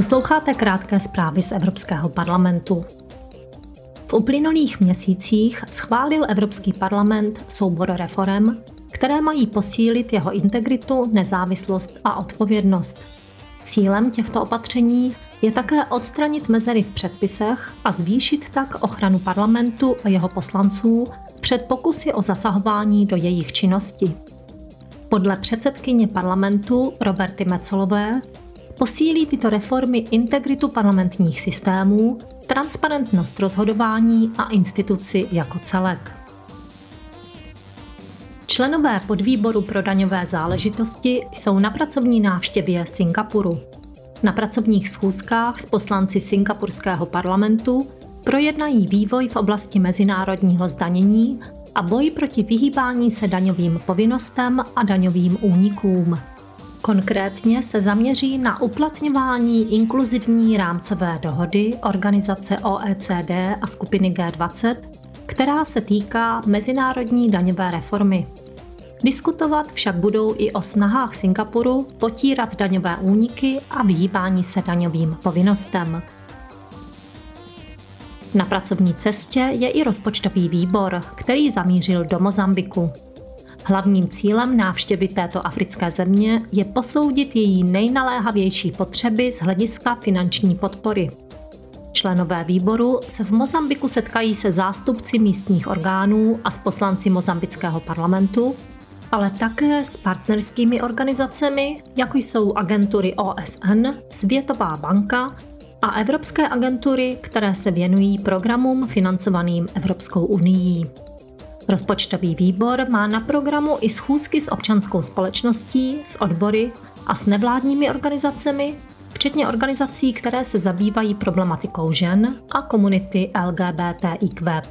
Posloucháte krátké zprávy z Evropského parlamentu. V uplynulých měsících schválil Evropský parlament soubor reform, které mají posílit jeho integritu, nezávislost a odpovědnost. Cílem těchto opatření je také odstranit mezery v předpisech a zvýšit tak ochranu parlamentu a jeho poslanců před pokusy o zasahování do jejich činnosti. Podle předsedkyně parlamentu Roberty Mecolové posílí tyto reformy integritu parlamentních systémů, transparentnost rozhodování a instituci jako celek. Členové podvýboru pro daňové záležitosti jsou na pracovní návštěvě Singapuru. Na pracovních schůzkách s poslanci singapurského parlamentu projednají vývoj v oblasti mezinárodního zdanění a boj proti vyhýbání se daňovým povinnostem a daňovým únikům. Konkrétně se zaměří na uplatňování inkluzivní rámcové dohody organizace OECD a skupiny G20, která se týká mezinárodní daňové reformy. Diskutovat však budou i o snahách Singapuru potírat daňové úniky a vyhýbání se daňovým povinnostem. Na pracovní cestě je i rozpočtový výbor, který zamířil do Mozambiku. Hlavním cílem návštěvy této africké země je posoudit její nejnaléhavější potřeby z hlediska finanční podpory. Členové výboru se v Mozambiku setkají se zástupci místních orgánů a s poslanci mozambického parlamentu, ale také s partnerskými organizacemi, jako jsou agentury OSN, Světová banka a evropské agentury, které se věnují programům financovaným Evropskou unii. Rozpočtový výbor má na programu i schůzky s občanskou společností, s odbory a s nevládními organizacemi, včetně organizací, které se zabývají problematikou žen a komunity LGBTIQ+.